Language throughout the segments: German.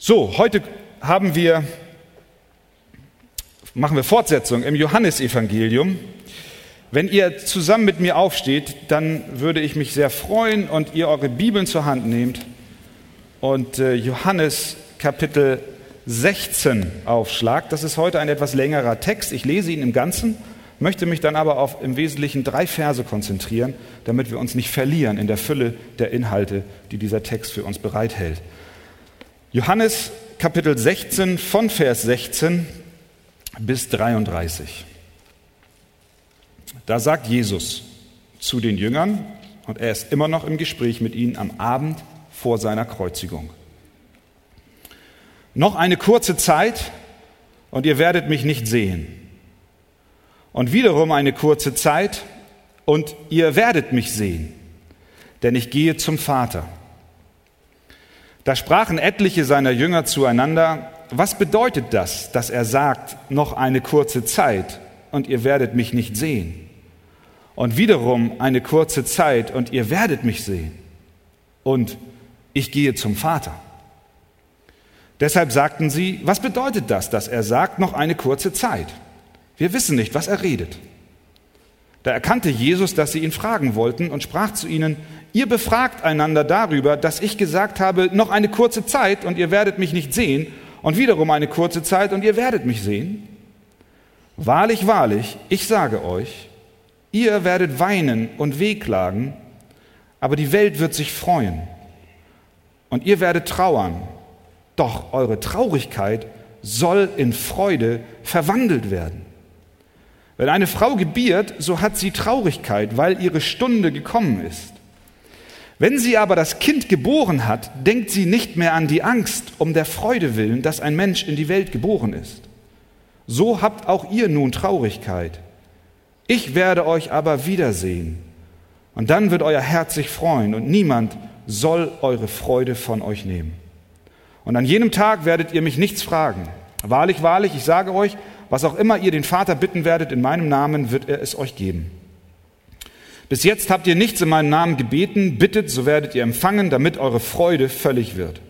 So, heute haben wir, machen wir Fortsetzung im Johannesevangelium. Wenn ihr zusammen mit mir aufsteht, dann würde ich mich sehr freuen und ihr eure Bibeln zur Hand nehmt und äh, Johannes Kapitel 16 aufschlagt. Das ist heute ein etwas längerer Text. Ich lese ihn im Ganzen, möchte mich dann aber auf im Wesentlichen drei Verse konzentrieren, damit wir uns nicht verlieren in der Fülle der Inhalte, die dieser Text für uns bereithält. Johannes Kapitel 16 von Vers 16 bis 33. Da sagt Jesus zu den Jüngern, und er ist immer noch im Gespräch mit ihnen am Abend vor seiner Kreuzigung. Noch eine kurze Zeit und ihr werdet mich nicht sehen. Und wiederum eine kurze Zeit und ihr werdet mich sehen, denn ich gehe zum Vater. Da sprachen etliche seiner Jünger zueinander, was bedeutet das, dass er sagt, noch eine kurze Zeit und ihr werdet mich nicht sehen? Und wiederum eine kurze Zeit und ihr werdet mich sehen. Und ich gehe zum Vater. Deshalb sagten sie, was bedeutet das, dass er sagt, noch eine kurze Zeit? Wir wissen nicht, was er redet. Da erkannte Jesus, dass sie ihn fragen wollten und sprach zu ihnen, ihr befragt einander darüber, dass ich gesagt habe, noch eine kurze Zeit und ihr werdet mich nicht sehen und wiederum eine kurze Zeit und ihr werdet mich sehen. Wahrlich, wahrlich, ich sage euch, ihr werdet weinen und wehklagen, aber die Welt wird sich freuen und ihr werdet trauern, doch eure Traurigkeit soll in Freude verwandelt werden. Wenn eine Frau gebiert, so hat sie Traurigkeit, weil ihre Stunde gekommen ist. Wenn sie aber das Kind geboren hat, denkt sie nicht mehr an die Angst um der Freude willen, dass ein Mensch in die Welt geboren ist. So habt auch ihr nun Traurigkeit. Ich werde euch aber wiedersehen. Und dann wird euer Herz sich freuen und niemand soll eure Freude von euch nehmen. Und an jenem Tag werdet ihr mich nichts fragen. Wahrlich, wahrlich, ich sage euch, was auch immer ihr den Vater bitten werdet in meinem Namen, wird er es euch geben. Bis jetzt habt ihr nichts in meinem Namen gebeten, bittet, so werdet ihr empfangen, damit eure Freude völlig wird.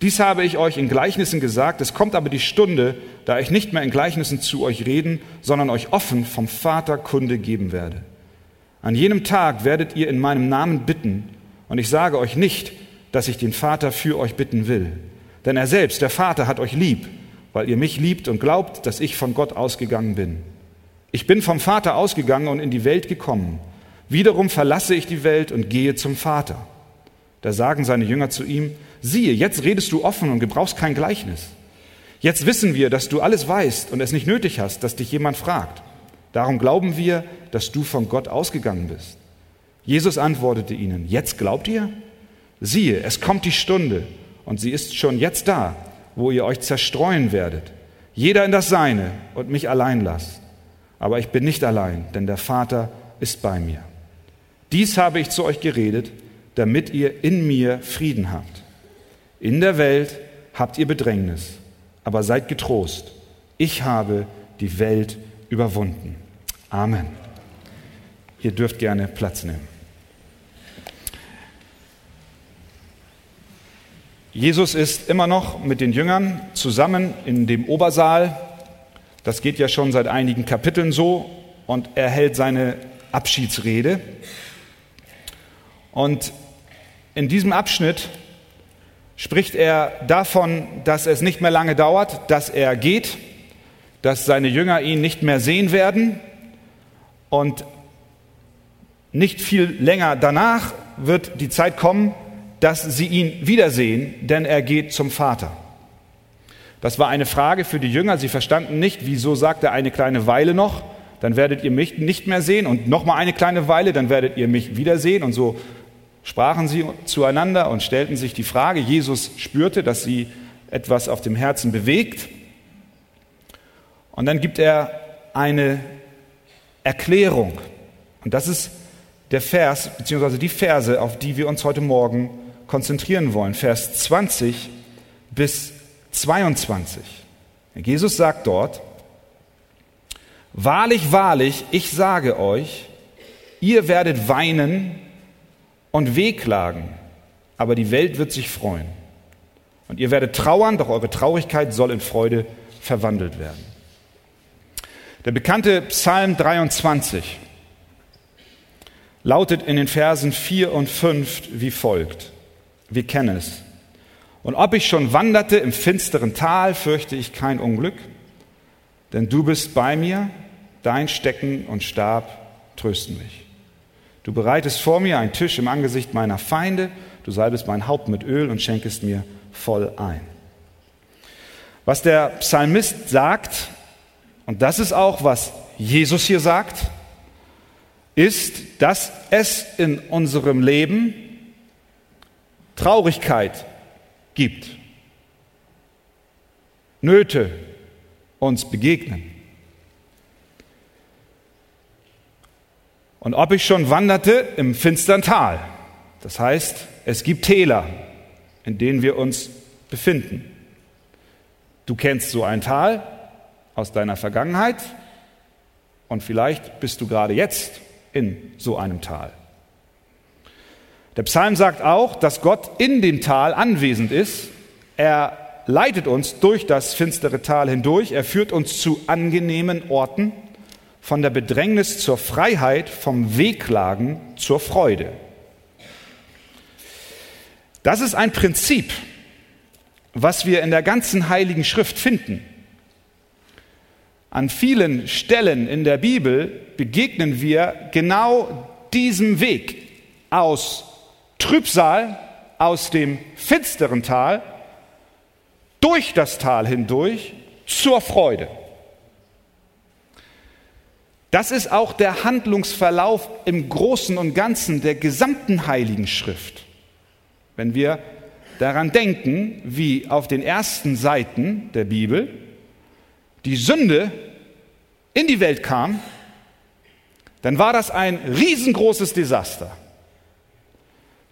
Dies habe ich euch in Gleichnissen gesagt, es kommt aber die Stunde, da ich nicht mehr in Gleichnissen zu euch reden, sondern euch offen vom Vater Kunde geben werde. An jenem Tag werdet ihr in meinem Namen bitten, und ich sage euch nicht, dass ich den Vater für euch bitten will, denn er selbst, der Vater, hat euch lieb weil ihr mich liebt und glaubt, dass ich von Gott ausgegangen bin. Ich bin vom Vater ausgegangen und in die Welt gekommen. Wiederum verlasse ich die Welt und gehe zum Vater. Da sagen seine Jünger zu ihm, siehe, jetzt redest du offen und gebrauchst kein Gleichnis. Jetzt wissen wir, dass du alles weißt und es nicht nötig hast, dass dich jemand fragt. Darum glauben wir, dass du von Gott ausgegangen bist. Jesus antwortete ihnen, jetzt glaubt ihr? Siehe, es kommt die Stunde und sie ist schon jetzt da, wo ihr euch zerstreuen werdet, jeder in das Seine und mich allein lasst. Aber ich bin nicht allein, denn der Vater ist bei mir. Dies habe ich zu euch geredet, damit ihr in mir Frieden habt. In der Welt habt ihr Bedrängnis, aber seid getrost. Ich habe die Welt überwunden. Amen. Ihr dürft gerne Platz nehmen. Jesus ist immer noch mit den Jüngern zusammen in dem Obersaal. Das geht ja schon seit einigen Kapiteln so. Und er hält seine Abschiedsrede. Und in diesem Abschnitt spricht er davon, dass es nicht mehr lange dauert, dass er geht, dass seine Jünger ihn nicht mehr sehen werden. Und nicht viel länger danach wird die Zeit kommen, dass sie ihn wiedersehen, denn er geht zum Vater. Das war eine Frage für die Jünger. Sie verstanden nicht, wieso sagt er eine kleine Weile noch, dann werdet ihr mich nicht mehr sehen und noch mal eine kleine Weile, dann werdet ihr mich wiedersehen. Und so sprachen sie zueinander und stellten sich die Frage. Jesus spürte, dass sie etwas auf dem Herzen bewegt. Und dann gibt er eine Erklärung. Und das ist der Vers, beziehungsweise die Verse, auf die wir uns heute Morgen konzentrieren wollen, Vers 20 bis 22. Jesus sagt dort, Wahrlich, wahrlich, ich sage euch, ihr werdet weinen und wehklagen, aber die Welt wird sich freuen. Und ihr werdet trauern, doch eure Traurigkeit soll in Freude verwandelt werden. Der bekannte Psalm 23 lautet in den Versen 4 und 5 wie folgt. Wir kennen es. Und ob ich schon wanderte im finsteren Tal, fürchte ich kein Unglück, denn du bist bei mir, dein Stecken und Stab trösten mich. Du bereitest vor mir einen Tisch im Angesicht meiner Feinde, du salbest mein Haupt mit Öl und schenkest mir voll ein. Was der Psalmist sagt, und das ist auch, was Jesus hier sagt, ist, dass es in unserem Leben Traurigkeit gibt, Nöte uns begegnen. Und ob ich schon wanderte im finstern Tal, das heißt, es gibt Täler, in denen wir uns befinden. Du kennst so ein Tal aus deiner Vergangenheit und vielleicht bist du gerade jetzt in so einem Tal. Der Psalm sagt auch, dass Gott in dem Tal anwesend ist. Er leitet uns durch das finstere Tal hindurch. Er führt uns zu angenehmen Orten, von der Bedrängnis zur Freiheit, vom Wehklagen zur Freude. Das ist ein Prinzip, was wir in der ganzen Heiligen Schrift finden. An vielen Stellen in der Bibel begegnen wir genau diesem Weg aus Trübsal, aus dem finsteren Tal, durch das Tal hindurch zur Freude. Das ist auch der Handlungsverlauf im Großen und Ganzen der gesamten Heiligen Schrift. Wenn wir daran denken, wie auf den ersten Seiten der Bibel die Sünde in die Welt kam, dann war das ein riesengroßes Desaster.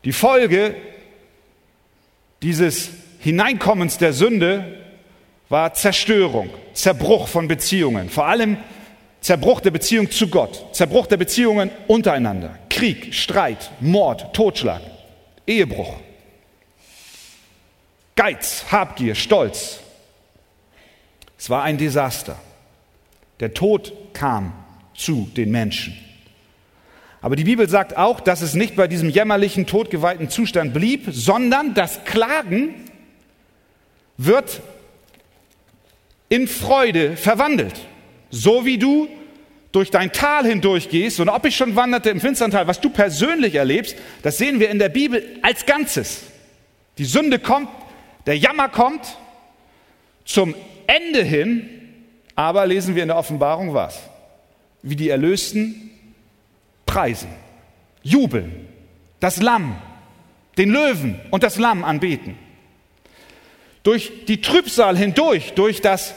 Die Folge dieses Hineinkommens der Sünde war Zerstörung, Zerbruch von Beziehungen, vor allem Zerbruch der Beziehung zu Gott, Zerbruch der Beziehungen untereinander, Krieg, Streit, Mord, Totschlag, Ehebruch. Geiz, Habgier, Stolz. Es war ein Desaster. Der Tod kam zu den Menschen. Aber die Bibel sagt auch, dass es nicht bei diesem jämmerlichen, todgeweihten Zustand blieb, sondern das Klagen wird in Freude verwandelt. So wie du durch dein Tal hindurch gehst und ob ich schon wanderte im finstern Tal, was du persönlich erlebst, das sehen wir in der Bibel als Ganzes. Die Sünde kommt, der Jammer kommt zum Ende hin, aber lesen wir in der Offenbarung was? Wie die Erlösten preisen, jubeln, das Lamm, den Löwen und das Lamm anbeten. Durch die Trübsal hindurch, durch das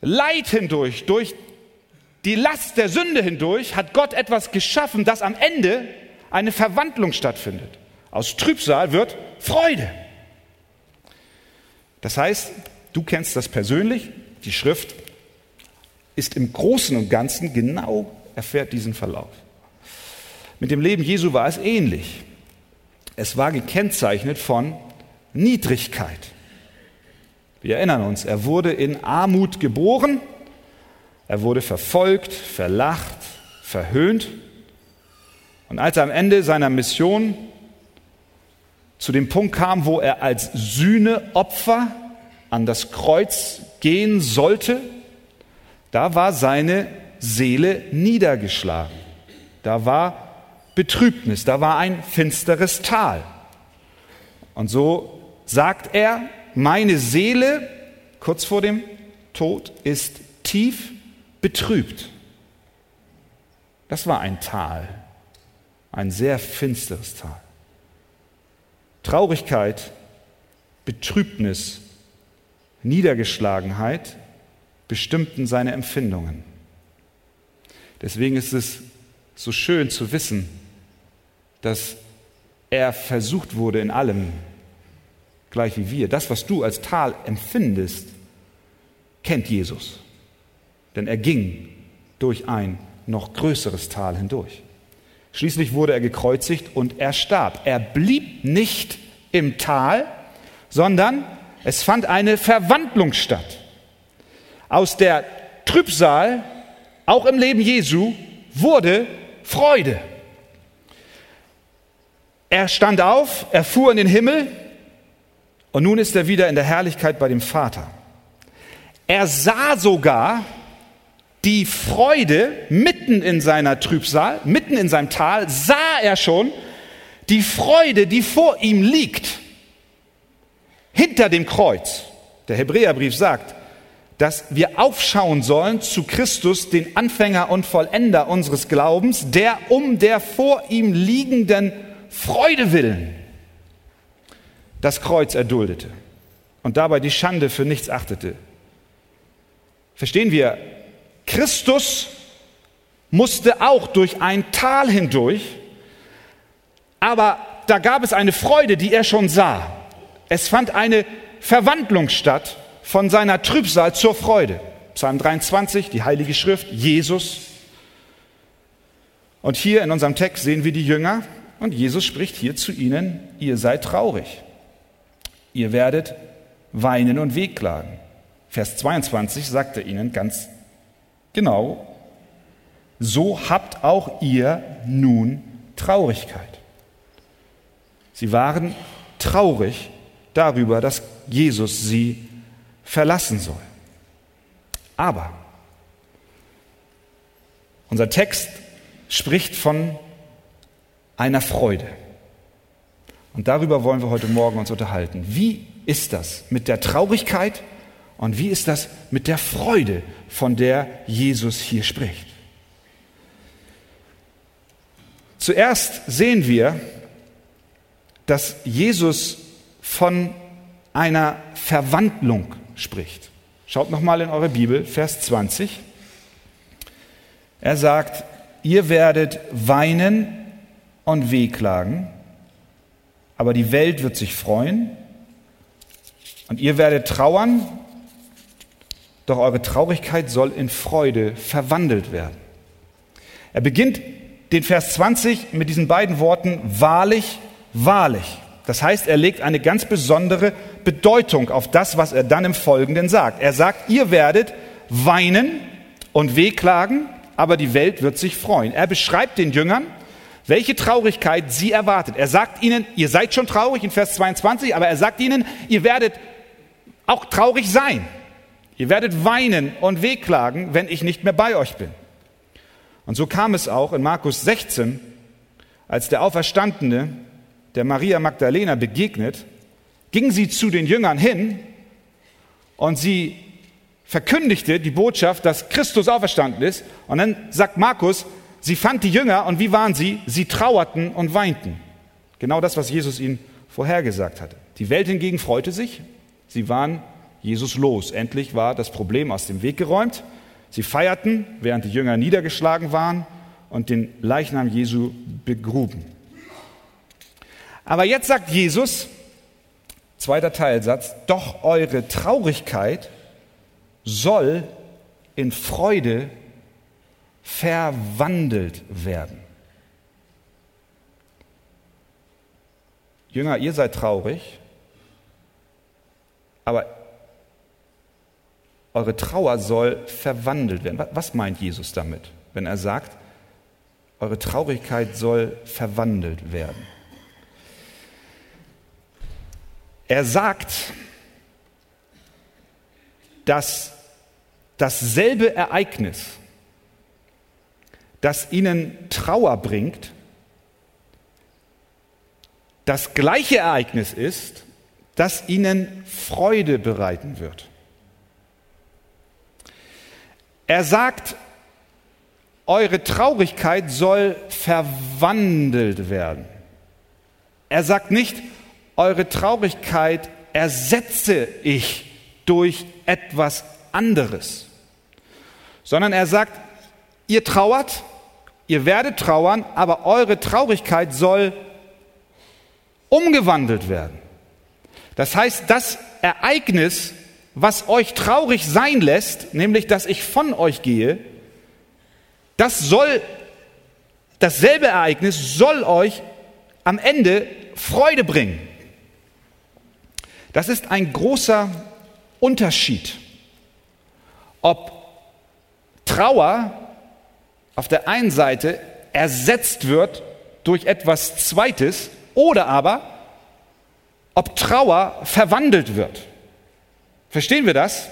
Leid hindurch, durch die Last der Sünde hindurch hat Gott etwas geschaffen, dass am Ende eine Verwandlung stattfindet. Aus Trübsal wird Freude. Das heißt, du kennst das persönlich, die Schrift ist im Großen und Ganzen genau, erfährt diesen Verlauf. Mit dem Leben Jesu war es ähnlich. Es war gekennzeichnet von Niedrigkeit. Wir erinnern uns, er wurde in Armut geboren, er wurde verfolgt, verlacht, verhöhnt. Und als er am Ende seiner Mission zu dem Punkt kam, wo er als Sühneopfer an das Kreuz gehen sollte, da war seine Seele niedergeschlagen. Da war Betrübnis, da war ein finsteres Tal. Und so sagt er, meine Seele kurz vor dem Tod ist tief betrübt. Das war ein Tal, ein sehr finsteres Tal. Traurigkeit, Betrübnis, Niedergeschlagenheit bestimmten seine Empfindungen. Deswegen ist es so schön zu wissen, dass er versucht wurde in allem, gleich wie wir. Das, was du als Tal empfindest, kennt Jesus. Denn er ging durch ein noch größeres Tal hindurch. Schließlich wurde er gekreuzigt und er starb. Er blieb nicht im Tal, sondern es fand eine Verwandlung statt. Aus der Trübsal, auch im Leben Jesu, wurde Freude. Er stand auf, er fuhr in den Himmel und nun ist er wieder in der Herrlichkeit bei dem Vater. Er sah sogar die Freude mitten in seiner Trübsal, mitten in seinem Tal, sah er schon die Freude, die vor ihm liegt, hinter dem Kreuz. Der Hebräerbrief sagt, dass wir aufschauen sollen zu Christus, den Anfänger und Vollender unseres Glaubens, der um der vor ihm liegenden Freude willen das Kreuz erduldete und dabei die Schande für nichts achtete. Verstehen wir, Christus musste auch durch ein Tal hindurch, aber da gab es eine Freude, die er schon sah. Es fand eine Verwandlung statt von seiner Trübsal zur Freude. Psalm 23, die Heilige Schrift, Jesus. Und hier in unserem Text sehen wir die Jünger und Jesus spricht hier zu ihnen, ihr seid traurig. Ihr werdet weinen und wehklagen. Vers 22 sagt er ihnen ganz genau, so habt auch ihr nun Traurigkeit. Sie waren traurig darüber, dass Jesus sie verlassen soll. Aber unser Text spricht von einer Freude. Und darüber wollen wir heute Morgen uns unterhalten. Wie ist das mit der Traurigkeit und wie ist das mit der Freude, von der Jesus hier spricht? Zuerst sehen wir, dass Jesus von einer Verwandlung spricht. Schaut nochmal in eure Bibel, Vers 20. Er sagt, ihr werdet weinen und wehklagen, aber die Welt wird sich freuen und ihr werdet trauern, doch eure Traurigkeit soll in Freude verwandelt werden. Er beginnt den Vers 20 mit diesen beiden Worten wahrlich, wahrlich. Das heißt, er legt eine ganz besondere Bedeutung auf das, was er dann im Folgenden sagt. Er sagt, ihr werdet weinen und wehklagen, aber die Welt wird sich freuen. Er beschreibt den Jüngern, welche Traurigkeit sie erwartet. Er sagt ihnen, ihr seid schon traurig in Vers 22, aber er sagt ihnen, ihr werdet auch traurig sein. Ihr werdet weinen und wehklagen, wenn ich nicht mehr bei euch bin. Und so kam es auch in Markus 16, als der Auferstandene der Maria Magdalena begegnet, ging sie zu den Jüngern hin und sie verkündigte die Botschaft, dass Christus auferstanden ist. Und dann sagt Markus, sie fand die Jünger und wie waren sie? Sie trauerten und weinten. Genau das, was Jesus ihnen vorhergesagt hatte. Die Welt hingegen freute sich. Sie waren Jesus los. Endlich war das Problem aus dem Weg geräumt. Sie feierten, während die Jünger niedergeschlagen waren und den Leichnam Jesu begruben. Aber jetzt sagt Jesus, zweiter Teilsatz, doch eure Traurigkeit soll in Freude verwandelt werden. Jünger, ihr seid traurig, aber eure Trauer soll verwandelt werden. Was meint Jesus damit, wenn er sagt, eure Traurigkeit soll verwandelt werden? Er sagt, dass dasselbe Ereignis, das ihnen Trauer bringt, das gleiche Ereignis ist, das ihnen Freude bereiten wird. Er sagt, eure Traurigkeit soll verwandelt werden. Er sagt nicht, eure Traurigkeit ersetze ich durch etwas anderes, sondern er sagt, ihr trauert, ihr werdet trauern, aber eure Traurigkeit soll umgewandelt werden. Das heißt, das Ereignis, was euch traurig sein lässt, nämlich dass ich von euch gehe, das soll, dasselbe Ereignis soll euch am Ende Freude bringen. Das ist ein großer Unterschied, ob Trauer auf der einen Seite ersetzt wird durch etwas Zweites oder aber ob Trauer verwandelt wird. Verstehen wir das?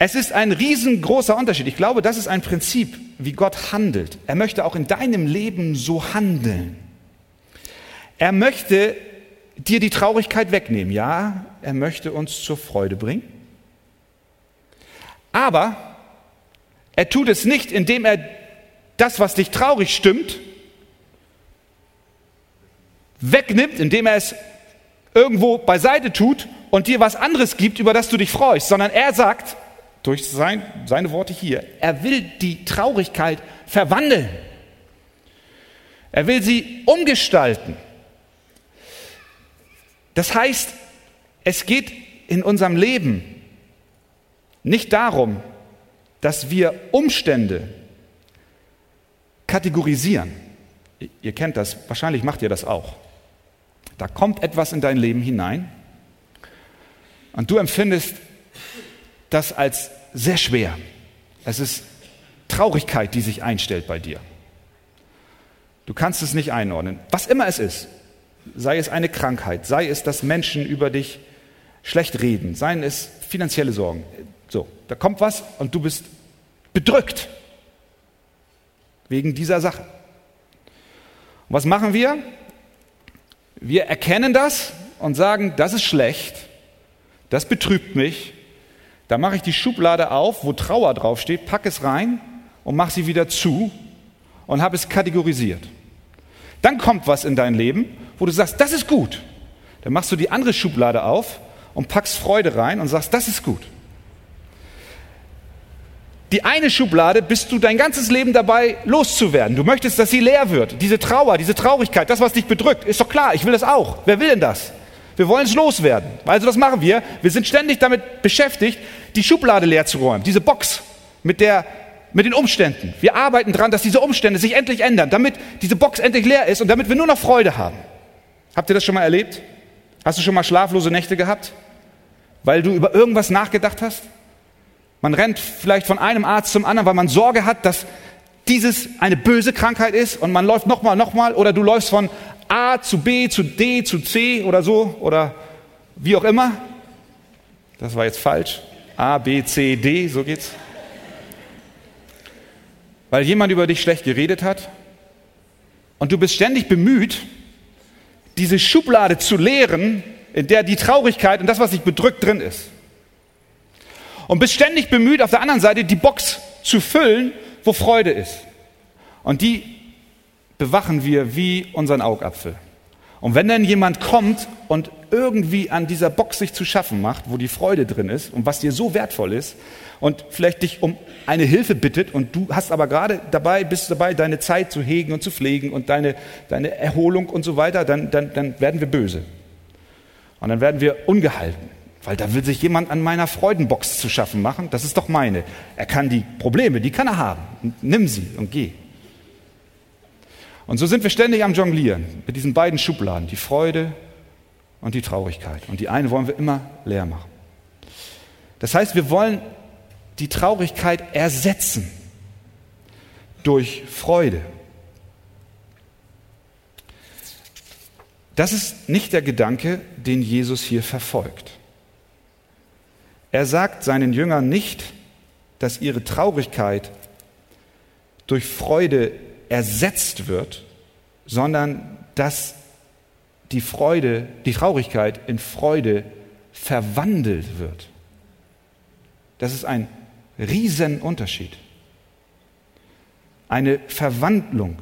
Es ist ein riesengroßer Unterschied. Ich glaube, das ist ein Prinzip, wie Gott handelt. Er möchte auch in deinem Leben so handeln. Er möchte dir die Traurigkeit wegnehmen. Ja, er möchte uns zur Freude bringen. Aber er tut es nicht, indem er das, was dich traurig stimmt, wegnimmt, indem er es irgendwo beiseite tut und dir was anderes gibt, über das du dich freust, sondern er sagt, durch sein, seine Worte hier, er will die Traurigkeit verwandeln. Er will sie umgestalten. Das heißt, es geht in unserem Leben nicht darum, dass wir Umstände kategorisieren. Ihr kennt das, wahrscheinlich macht ihr das auch. Da kommt etwas in dein Leben hinein und du empfindest das als sehr schwer. Es ist Traurigkeit, die sich einstellt bei dir. Du kannst es nicht einordnen. Was immer es ist, sei es eine Krankheit, sei es, dass Menschen über dich schlecht reden, seien es finanzielle Sorgen. So, da kommt was und du bist bedrückt wegen dieser Sache. Und was machen wir? Wir erkennen das und sagen, das ist schlecht, das betrübt mich, da mache ich die Schublade auf, wo Trauer draufsteht, packe es rein und mache sie wieder zu und habe es kategorisiert. Dann kommt was in dein Leben, wo du sagst, das ist gut. Dann machst du die andere Schublade auf und packst Freude rein und sagst, das ist gut. Die eine Schublade bist du dein ganzes Leben dabei loszuwerden. Du möchtest, dass sie leer wird. Diese Trauer, diese Traurigkeit, das, was dich bedrückt, ist doch klar, ich will das auch. Wer will denn das? Wir wollen es loswerden. Also das machen wir. Wir sind ständig damit beschäftigt, die Schublade leer zu räumen, diese Box mit, der, mit den Umständen. Wir arbeiten daran, dass diese Umstände sich endlich ändern, damit diese Box endlich leer ist und damit wir nur noch Freude haben. Habt ihr das schon mal erlebt? Hast du schon mal schlaflose Nächte gehabt, weil du über irgendwas nachgedacht hast? Man rennt vielleicht von einem Arzt zum anderen, weil man Sorge hat, dass dieses eine böse Krankheit ist und man läuft nochmal, nochmal oder du läufst von A zu B zu D zu C oder so oder wie auch immer. Das war jetzt falsch. A, B, C, D, so geht's. Weil jemand über dich schlecht geredet hat und du bist ständig bemüht, diese Schublade zu leeren, in der die Traurigkeit und das, was dich bedrückt, drin ist. Und bist ständig bemüht, auf der anderen Seite die Box zu füllen, wo Freude ist. Und die bewachen wir wie unseren Augapfel. Und wenn dann jemand kommt und irgendwie an dieser Box sich zu schaffen macht, wo die Freude drin ist und was dir so wertvoll ist und vielleicht dich um eine Hilfe bittet und du hast aber gerade dabei, bist dabei, deine Zeit zu hegen und zu pflegen und deine, deine Erholung und so weiter, dann, dann, dann werden wir böse. Und dann werden wir ungehalten, weil da will sich jemand an meiner Freudenbox zu schaffen machen. Das ist doch meine. Er kann die Probleme, die kann er haben. Nimm sie und geh. Und so sind wir ständig am Jonglieren mit diesen beiden Schubladen, die Freude und die Traurigkeit. Und die eine wollen wir immer leer machen. Das heißt, wir wollen die Traurigkeit ersetzen durch Freude. Das ist nicht der Gedanke, den Jesus hier verfolgt. Er sagt seinen Jüngern nicht, dass ihre Traurigkeit durch Freude ersetzt wird, sondern dass die Freude, die Traurigkeit in Freude verwandelt wird. Das ist ein Riesenunterschied. Eine Verwandlung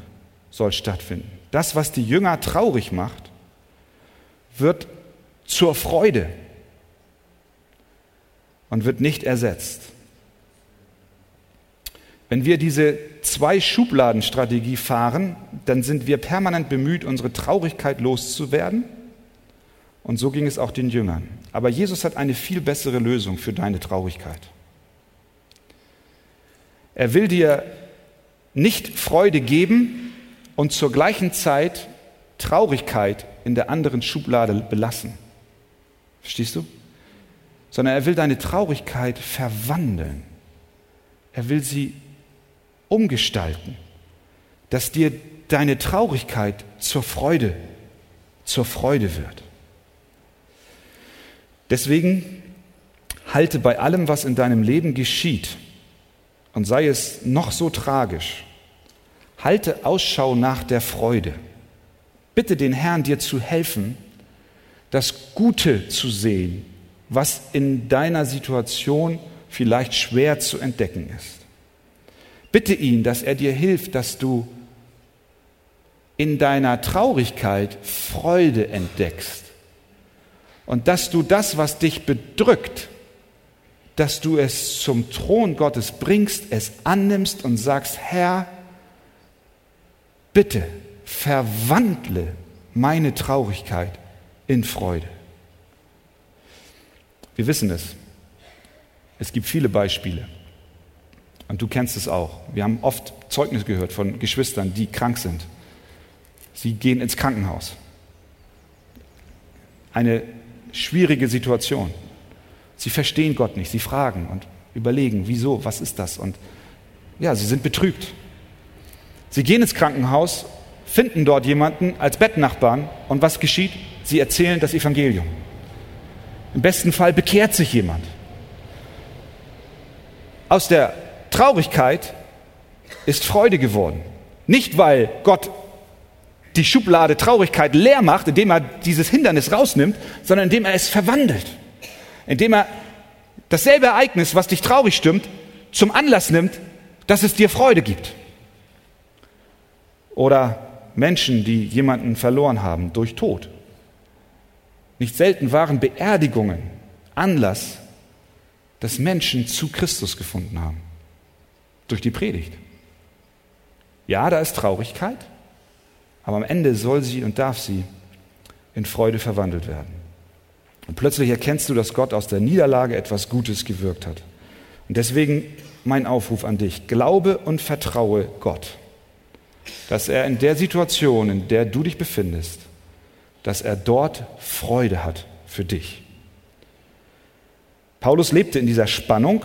soll stattfinden. Das, was die Jünger traurig macht, wird zur Freude und wird nicht ersetzt. Wenn wir diese zwei Schubladenstrategie fahren, dann sind wir permanent bemüht, unsere Traurigkeit loszuwerden. Und so ging es auch den Jüngern. Aber Jesus hat eine viel bessere Lösung für deine Traurigkeit. Er will dir nicht Freude geben und zur gleichen Zeit Traurigkeit in der anderen Schublade belassen. Verstehst du? Sondern er will deine Traurigkeit verwandeln. Er will sie umgestalten, dass dir deine Traurigkeit zur Freude, zur Freude wird. Deswegen halte bei allem, was in deinem Leben geschieht, und sei es noch so tragisch, halte Ausschau nach der Freude. Bitte den Herrn, dir zu helfen, das Gute zu sehen, was in deiner Situation vielleicht schwer zu entdecken ist. Bitte ihn, dass er dir hilft, dass du in deiner Traurigkeit Freude entdeckst und dass du das, was dich bedrückt, dass du es zum Thron Gottes bringst, es annimmst und sagst, Herr, bitte verwandle meine Traurigkeit in Freude. Wir wissen es. Es gibt viele Beispiele. Und du kennst es auch. Wir haben oft Zeugnis gehört von Geschwistern, die krank sind. Sie gehen ins Krankenhaus. Eine schwierige Situation. Sie verstehen Gott nicht. Sie fragen und überlegen, wieso, was ist das? Und ja, sie sind betrübt. Sie gehen ins Krankenhaus, finden dort jemanden als Bettnachbarn und was geschieht? Sie erzählen das Evangelium. Im besten Fall bekehrt sich jemand. Aus der Traurigkeit ist Freude geworden. Nicht, weil Gott die Schublade Traurigkeit leer macht, indem er dieses Hindernis rausnimmt, sondern indem er es verwandelt. Indem er dasselbe Ereignis, was dich traurig stimmt, zum Anlass nimmt, dass es dir Freude gibt. Oder Menschen, die jemanden verloren haben durch Tod. Nicht selten waren Beerdigungen Anlass, dass Menschen zu Christus gefunden haben. Durch die Predigt. Ja, da ist Traurigkeit, aber am Ende soll sie und darf sie in Freude verwandelt werden. Und plötzlich erkennst du, dass Gott aus der Niederlage etwas Gutes gewirkt hat. Und deswegen mein Aufruf an dich, glaube und vertraue Gott, dass er in der Situation, in der du dich befindest, dass er dort Freude hat für dich. Paulus lebte in dieser Spannung,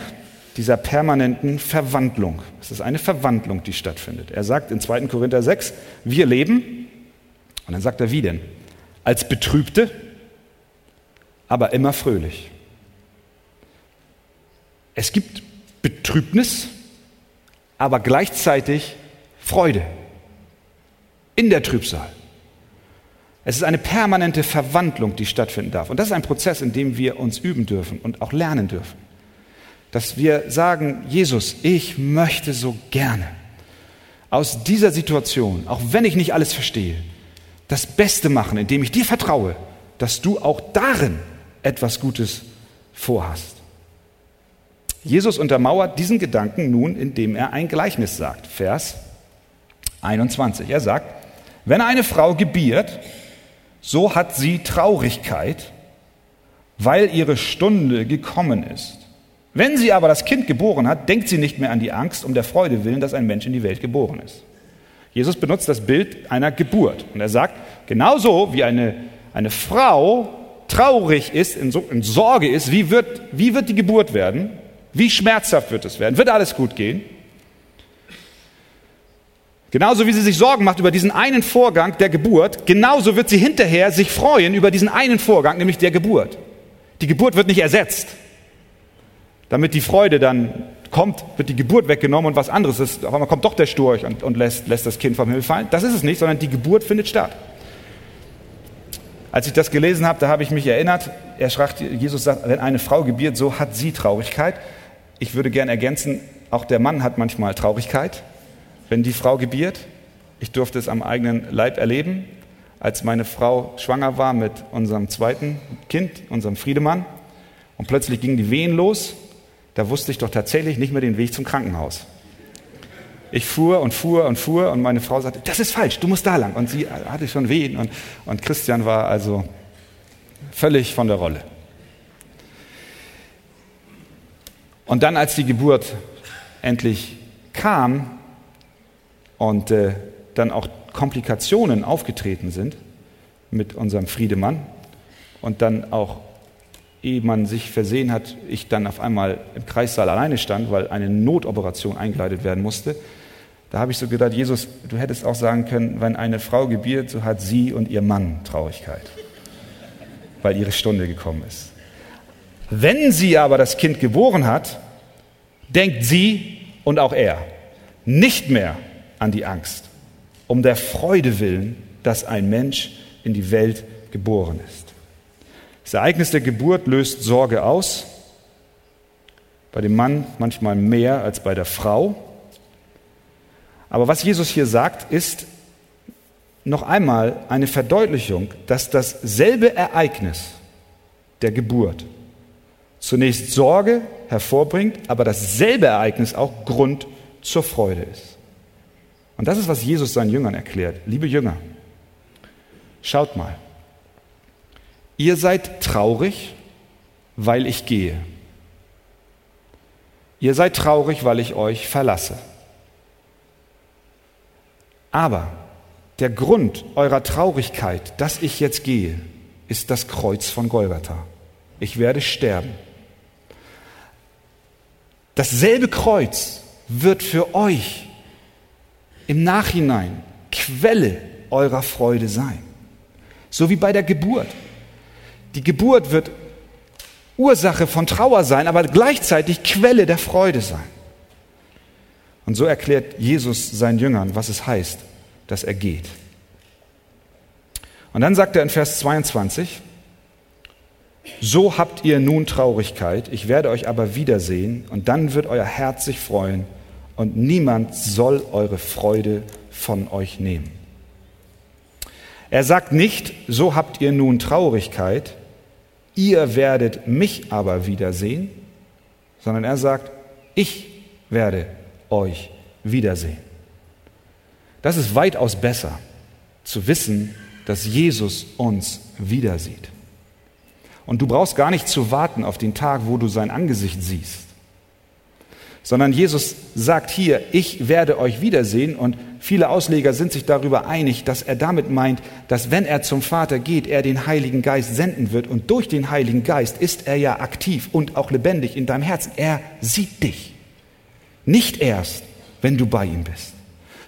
dieser permanenten Verwandlung. Es ist eine Verwandlung, die stattfindet. Er sagt in 2. Korinther 6, wir leben, und dann sagt er, wie denn? Als Betrübte, aber immer fröhlich. Es gibt Betrübnis, aber gleichzeitig Freude in der Trübsal. Es ist eine permanente Verwandlung, die stattfinden darf. Und das ist ein Prozess, in dem wir uns üben dürfen und auch lernen dürfen. Dass wir sagen, Jesus, ich möchte so gerne aus dieser Situation, auch wenn ich nicht alles verstehe, das Beste machen, indem ich dir vertraue, dass du auch darin etwas Gutes vorhast. Jesus untermauert diesen Gedanken nun, indem er ein Gleichnis sagt. Vers 21. Er sagt, wenn eine Frau gebiert, so hat sie Traurigkeit, weil ihre Stunde gekommen ist. Wenn sie aber das Kind geboren hat, denkt sie nicht mehr an die Angst um der Freude willen, dass ein Mensch in die Welt geboren ist. Jesus benutzt das Bild einer Geburt und er sagt, genauso wie eine, eine Frau traurig ist, in, so, in Sorge ist, wie wird, wie wird die Geburt werden? Wie schmerzhaft wird es werden? Wird alles gut gehen? Genauso wie sie sich Sorgen macht über diesen einen Vorgang der Geburt, genauso wird sie hinterher sich freuen über diesen einen Vorgang, nämlich der Geburt. Die Geburt wird nicht ersetzt. Damit die Freude dann kommt, wird die Geburt weggenommen und was anderes ist. Auf einmal kommt doch der Storch und, und lässt, lässt das Kind vom Himmel fallen. Das ist es nicht, sondern die Geburt findet statt. Als ich das gelesen habe, da habe ich mich erinnert, er schreibt, Jesus sagt, wenn eine Frau gebiert, so hat sie Traurigkeit. Ich würde gern ergänzen, auch der Mann hat manchmal Traurigkeit wenn die Frau gebiert. Ich durfte es am eigenen Leib erleben, als meine Frau schwanger war mit unserem zweiten Kind, unserem Friedemann. Und plötzlich gingen die Wehen los. Da wusste ich doch tatsächlich nicht mehr den Weg zum Krankenhaus. Ich fuhr und fuhr und fuhr und meine Frau sagte, das ist falsch, du musst da lang. Und sie hatte schon Wehen und, und Christian war also völlig von der Rolle. Und dann, als die Geburt endlich kam, und äh, dann auch Komplikationen aufgetreten sind mit unserem Friedemann und dann auch ehe man sich versehen hat, ich dann auf einmal im Kreissaal alleine stand, weil eine Notoperation eingeleitet werden musste. Da habe ich so gedacht, Jesus, du hättest auch sagen können, wenn eine Frau gebiert, so hat sie und ihr Mann Traurigkeit, weil ihre Stunde gekommen ist. Wenn sie aber das Kind geboren hat, denkt sie und auch er nicht mehr an die Angst, um der Freude willen, dass ein Mensch in die Welt geboren ist. Das Ereignis der Geburt löst Sorge aus, bei dem Mann manchmal mehr als bei der Frau. Aber was Jesus hier sagt, ist noch einmal eine Verdeutlichung, dass dasselbe Ereignis der Geburt zunächst Sorge hervorbringt, aber dasselbe Ereignis auch Grund zur Freude ist. Und das ist, was Jesus seinen Jüngern erklärt. Liebe Jünger, schaut mal, Ihr seid traurig, weil ich gehe. Ihr seid traurig, weil ich euch verlasse. Aber der Grund eurer Traurigkeit, dass ich jetzt gehe, ist das Kreuz von Golgatha. Ich werde sterben. Dasselbe Kreuz wird für euch im Nachhinein Quelle eurer Freude sein. So wie bei der Geburt. Die Geburt wird Ursache von Trauer sein, aber gleichzeitig Quelle der Freude sein. Und so erklärt Jesus seinen Jüngern, was es heißt, dass er geht. Und dann sagt er in Vers 22, so habt ihr nun Traurigkeit, ich werde euch aber wiedersehen und dann wird euer Herz sich freuen und niemand soll eure Freude von euch nehmen. Er sagt nicht, so habt ihr nun Traurigkeit, ihr werdet mich aber wiedersehen, sondern er sagt, ich werde euch wiedersehen. Das ist weitaus besser zu wissen, dass Jesus uns wiedersieht. Und du brauchst gar nicht zu warten auf den Tag, wo du sein Angesicht siehst, sondern Jesus sagt hier, ich werde euch wiedersehen und Viele Ausleger sind sich darüber einig, dass er damit meint, dass wenn er zum Vater geht, er den Heiligen Geist senden wird. Und durch den Heiligen Geist ist er ja aktiv und auch lebendig in deinem Herzen. Er sieht dich. Nicht erst, wenn du bei ihm bist,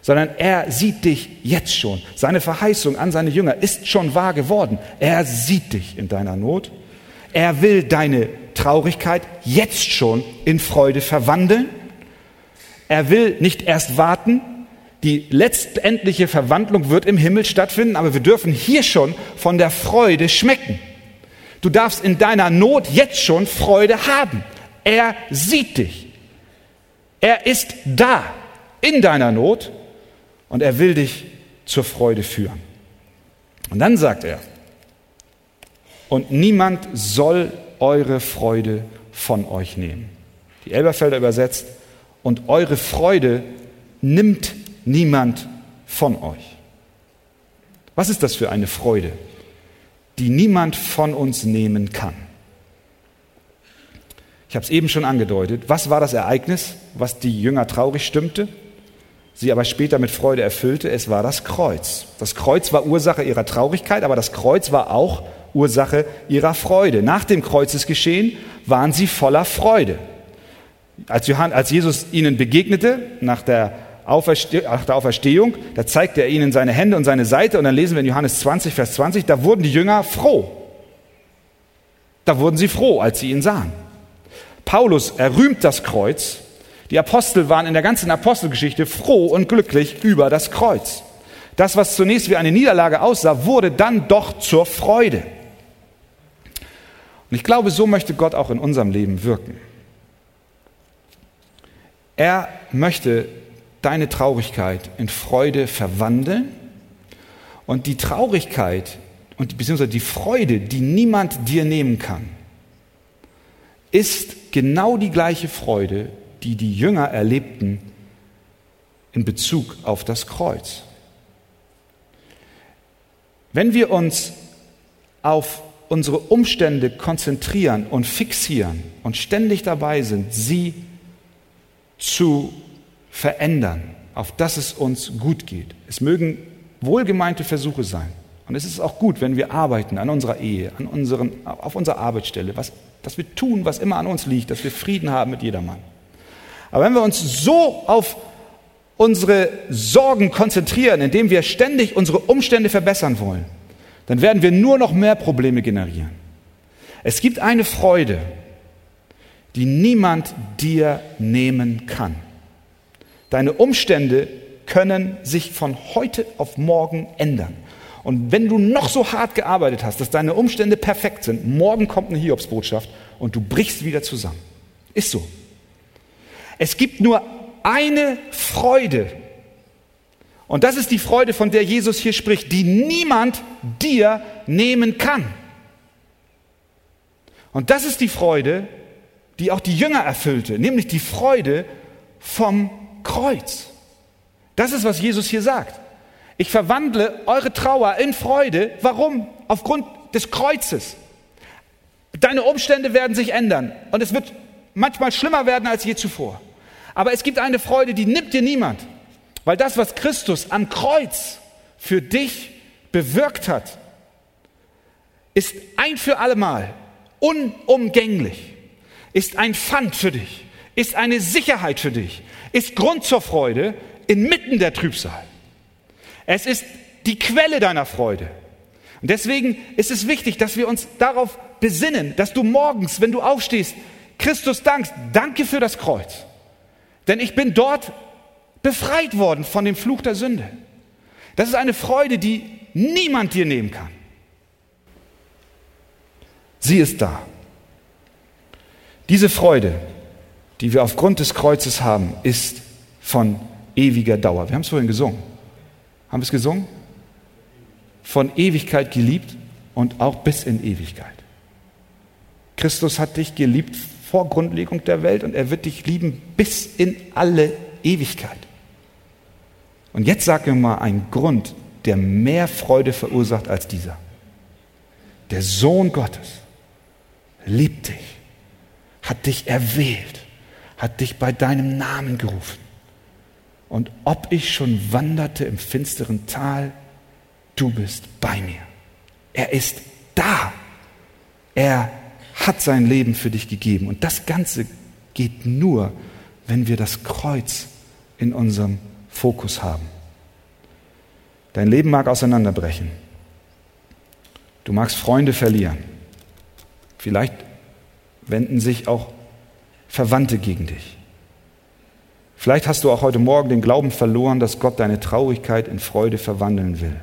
sondern er sieht dich jetzt schon. Seine Verheißung an seine Jünger ist schon wahr geworden. Er sieht dich in deiner Not. Er will deine Traurigkeit jetzt schon in Freude verwandeln. Er will nicht erst warten, die letztendliche Verwandlung wird im Himmel stattfinden, aber wir dürfen hier schon von der Freude schmecken. Du darfst in deiner Not jetzt schon Freude haben. Er sieht dich. Er ist da in deiner Not und er will dich zur Freude führen. Und dann sagt er, und niemand soll eure Freude von euch nehmen. Die Elberfelder übersetzt, und eure Freude nimmt niemand von euch. Was ist das für eine Freude, die niemand von uns nehmen kann? Ich habe es eben schon angedeutet. Was war das Ereignis, was die Jünger traurig stimmte, sie aber später mit Freude erfüllte? Es war das Kreuz. Das Kreuz war Ursache ihrer Traurigkeit, aber das Kreuz war auch Ursache ihrer Freude. Nach dem Kreuzesgeschehen waren sie voller Freude. Als, Johann, als Jesus ihnen begegnete, nach der nach der Auferstehung, da zeigt er ihnen seine Hände und seine Seite und dann lesen wir in Johannes 20, Vers 20, da wurden die Jünger froh. Da wurden sie froh, als sie ihn sahen. Paulus errühmt das Kreuz. Die Apostel waren in der ganzen Apostelgeschichte froh und glücklich über das Kreuz. Das, was zunächst wie eine Niederlage aussah, wurde dann doch zur Freude. Und ich glaube, so möchte Gott auch in unserem Leben wirken. Er möchte deine Traurigkeit in Freude verwandeln und die Traurigkeit und beziehungsweise die Freude, die niemand dir nehmen kann, ist genau die gleiche Freude, die die Jünger erlebten in Bezug auf das Kreuz. Wenn wir uns auf unsere Umstände konzentrieren und fixieren und ständig dabei sind, sie zu verändern, auf dass es uns gut geht. Es mögen wohlgemeinte Versuche sein. Und es ist auch gut, wenn wir arbeiten an unserer Ehe, an unseren, auf unserer Arbeitsstelle, was, dass wir tun, was immer an uns liegt, dass wir Frieden haben mit jedermann. Aber wenn wir uns so auf unsere Sorgen konzentrieren, indem wir ständig unsere Umstände verbessern wollen, dann werden wir nur noch mehr Probleme generieren. Es gibt eine Freude, die niemand dir nehmen kann. Deine Umstände können sich von heute auf morgen ändern. Und wenn du noch so hart gearbeitet hast, dass deine Umstände perfekt sind, morgen kommt eine Hiobsbotschaft und du brichst wieder zusammen. Ist so. Es gibt nur eine Freude. Und das ist die Freude, von der Jesus hier spricht, die niemand dir nehmen kann. Und das ist die Freude, die auch die Jünger erfüllte, nämlich die Freude vom Kreuz. Das ist, was Jesus hier sagt. Ich verwandle eure Trauer in Freude. Warum? Aufgrund des Kreuzes. Deine Umstände werden sich ändern und es wird manchmal schlimmer werden als je zuvor. Aber es gibt eine Freude, die nimmt dir niemand, weil das, was Christus am Kreuz für dich bewirkt hat, ist ein für allemal unumgänglich, ist ein Pfand für dich, ist eine Sicherheit für dich, ist Grund zur Freude inmitten der Trübsal. Es ist die Quelle deiner Freude. Und deswegen ist es wichtig, dass wir uns darauf besinnen, dass du morgens, wenn du aufstehst, Christus dankst. Danke für das Kreuz. Denn ich bin dort befreit worden von dem Fluch der Sünde. Das ist eine Freude, die niemand dir nehmen kann. Sie ist da. Diese Freude, die wir aufgrund des Kreuzes haben, ist von ewiger Dauer. Wir haben es vorhin gesungen. Haben wir es gesungen? Von Ewigkeit geliebt und auch bis in Ewigkeit. Christus hat dich geliebt vor Grundlegung der Welt und er wird dich lieben bis in alle Ewigkeit. Und jetzt sag mir mal einen Grund, der mehr Freude verursacht als dieser. Der Sohn Gottes liebt dich, hat dich erwählt, hat dich bei deinem Namen gerufen. Und ob ich schon wanderte im finsteren Tal, du bist bei mir. Er ist da. Er hat sein Leben für dich gegeben. Und das Ganze geht nur, wenn wir das Kreuz in unserem Fokus haben. Dein Leben mag auseinanderbrechen. Du magst Freunde verlieren. Vielleicht wenden sich auch Verwandte gegen dich. Vielleicht hast du auch heute Morgen den Glauben verloren, dass Gott deine Traurigkeit in Freude verwandeln will.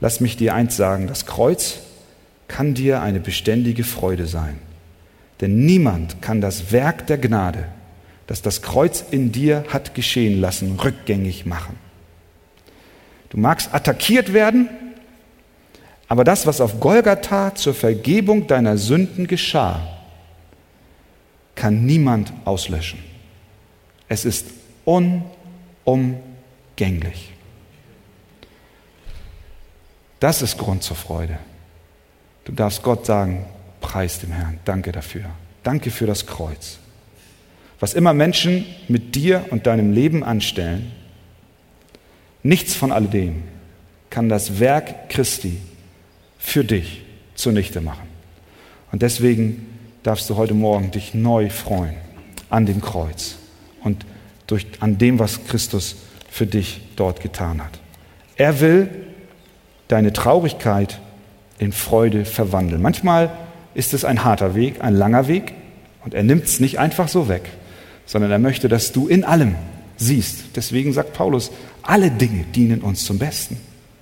Lass mich dir eins sagen, das Kreuz kann dir eine beständige Freude sein. Denn niemand kann das Werk der Gnade, das das Kreuz in dir hat geschehen lassen, rückgängig machen. Du magst attackiert werden, aber das, was auf Golgatha zur Vergebung deiner Sünden geschah, kann niemand auslöschen. Es ist unumgänglich. Das ist Grund zur Freude. Du darfst Gott sagen, preis dem Herrn, danke dafür. Danke für das Kreuz. Was immer Menschen mit dir und deinem Leben anstellen, nichts von alledem kann das Werk Christi für dich zunichte machen. Und deswegen darfst du heute Morgen dich neu freuen an dem Kreuz und durch, an dem, was Christus für dich dort getan hat. Er will deine Traurigkeit in Freude verwandeln. Manchmal ist es ein harter Weg, ein langer Weg und er nimmt es nicht einfach so weg, sondern er möchte, dass du in allem siehst. Deswegen sagt Paulus, alle Dinge dienen uns zum Besten.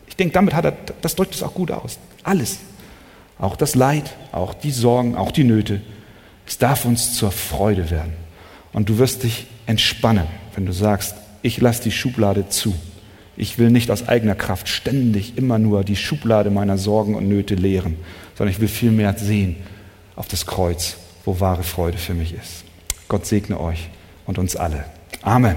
Ich denke, damit hat er, das drückt es auch gut aus. Alles. Auch das Leid, auch die Sorgen, auch die Nöte. Es darf uns zur Freude werden. Und du wirst dich entspannen, wenn du sagst, ich lasse die Schublade zu. Ich will nicht aus eigener Kraft ständig immer nur die Schublade meiner Sorgen und Nöte leeren, sondern ich will vielmehr sehen auf das Kreuz, wo wahre Freude für mich ist. Gott segne euch und uns alle. Amen.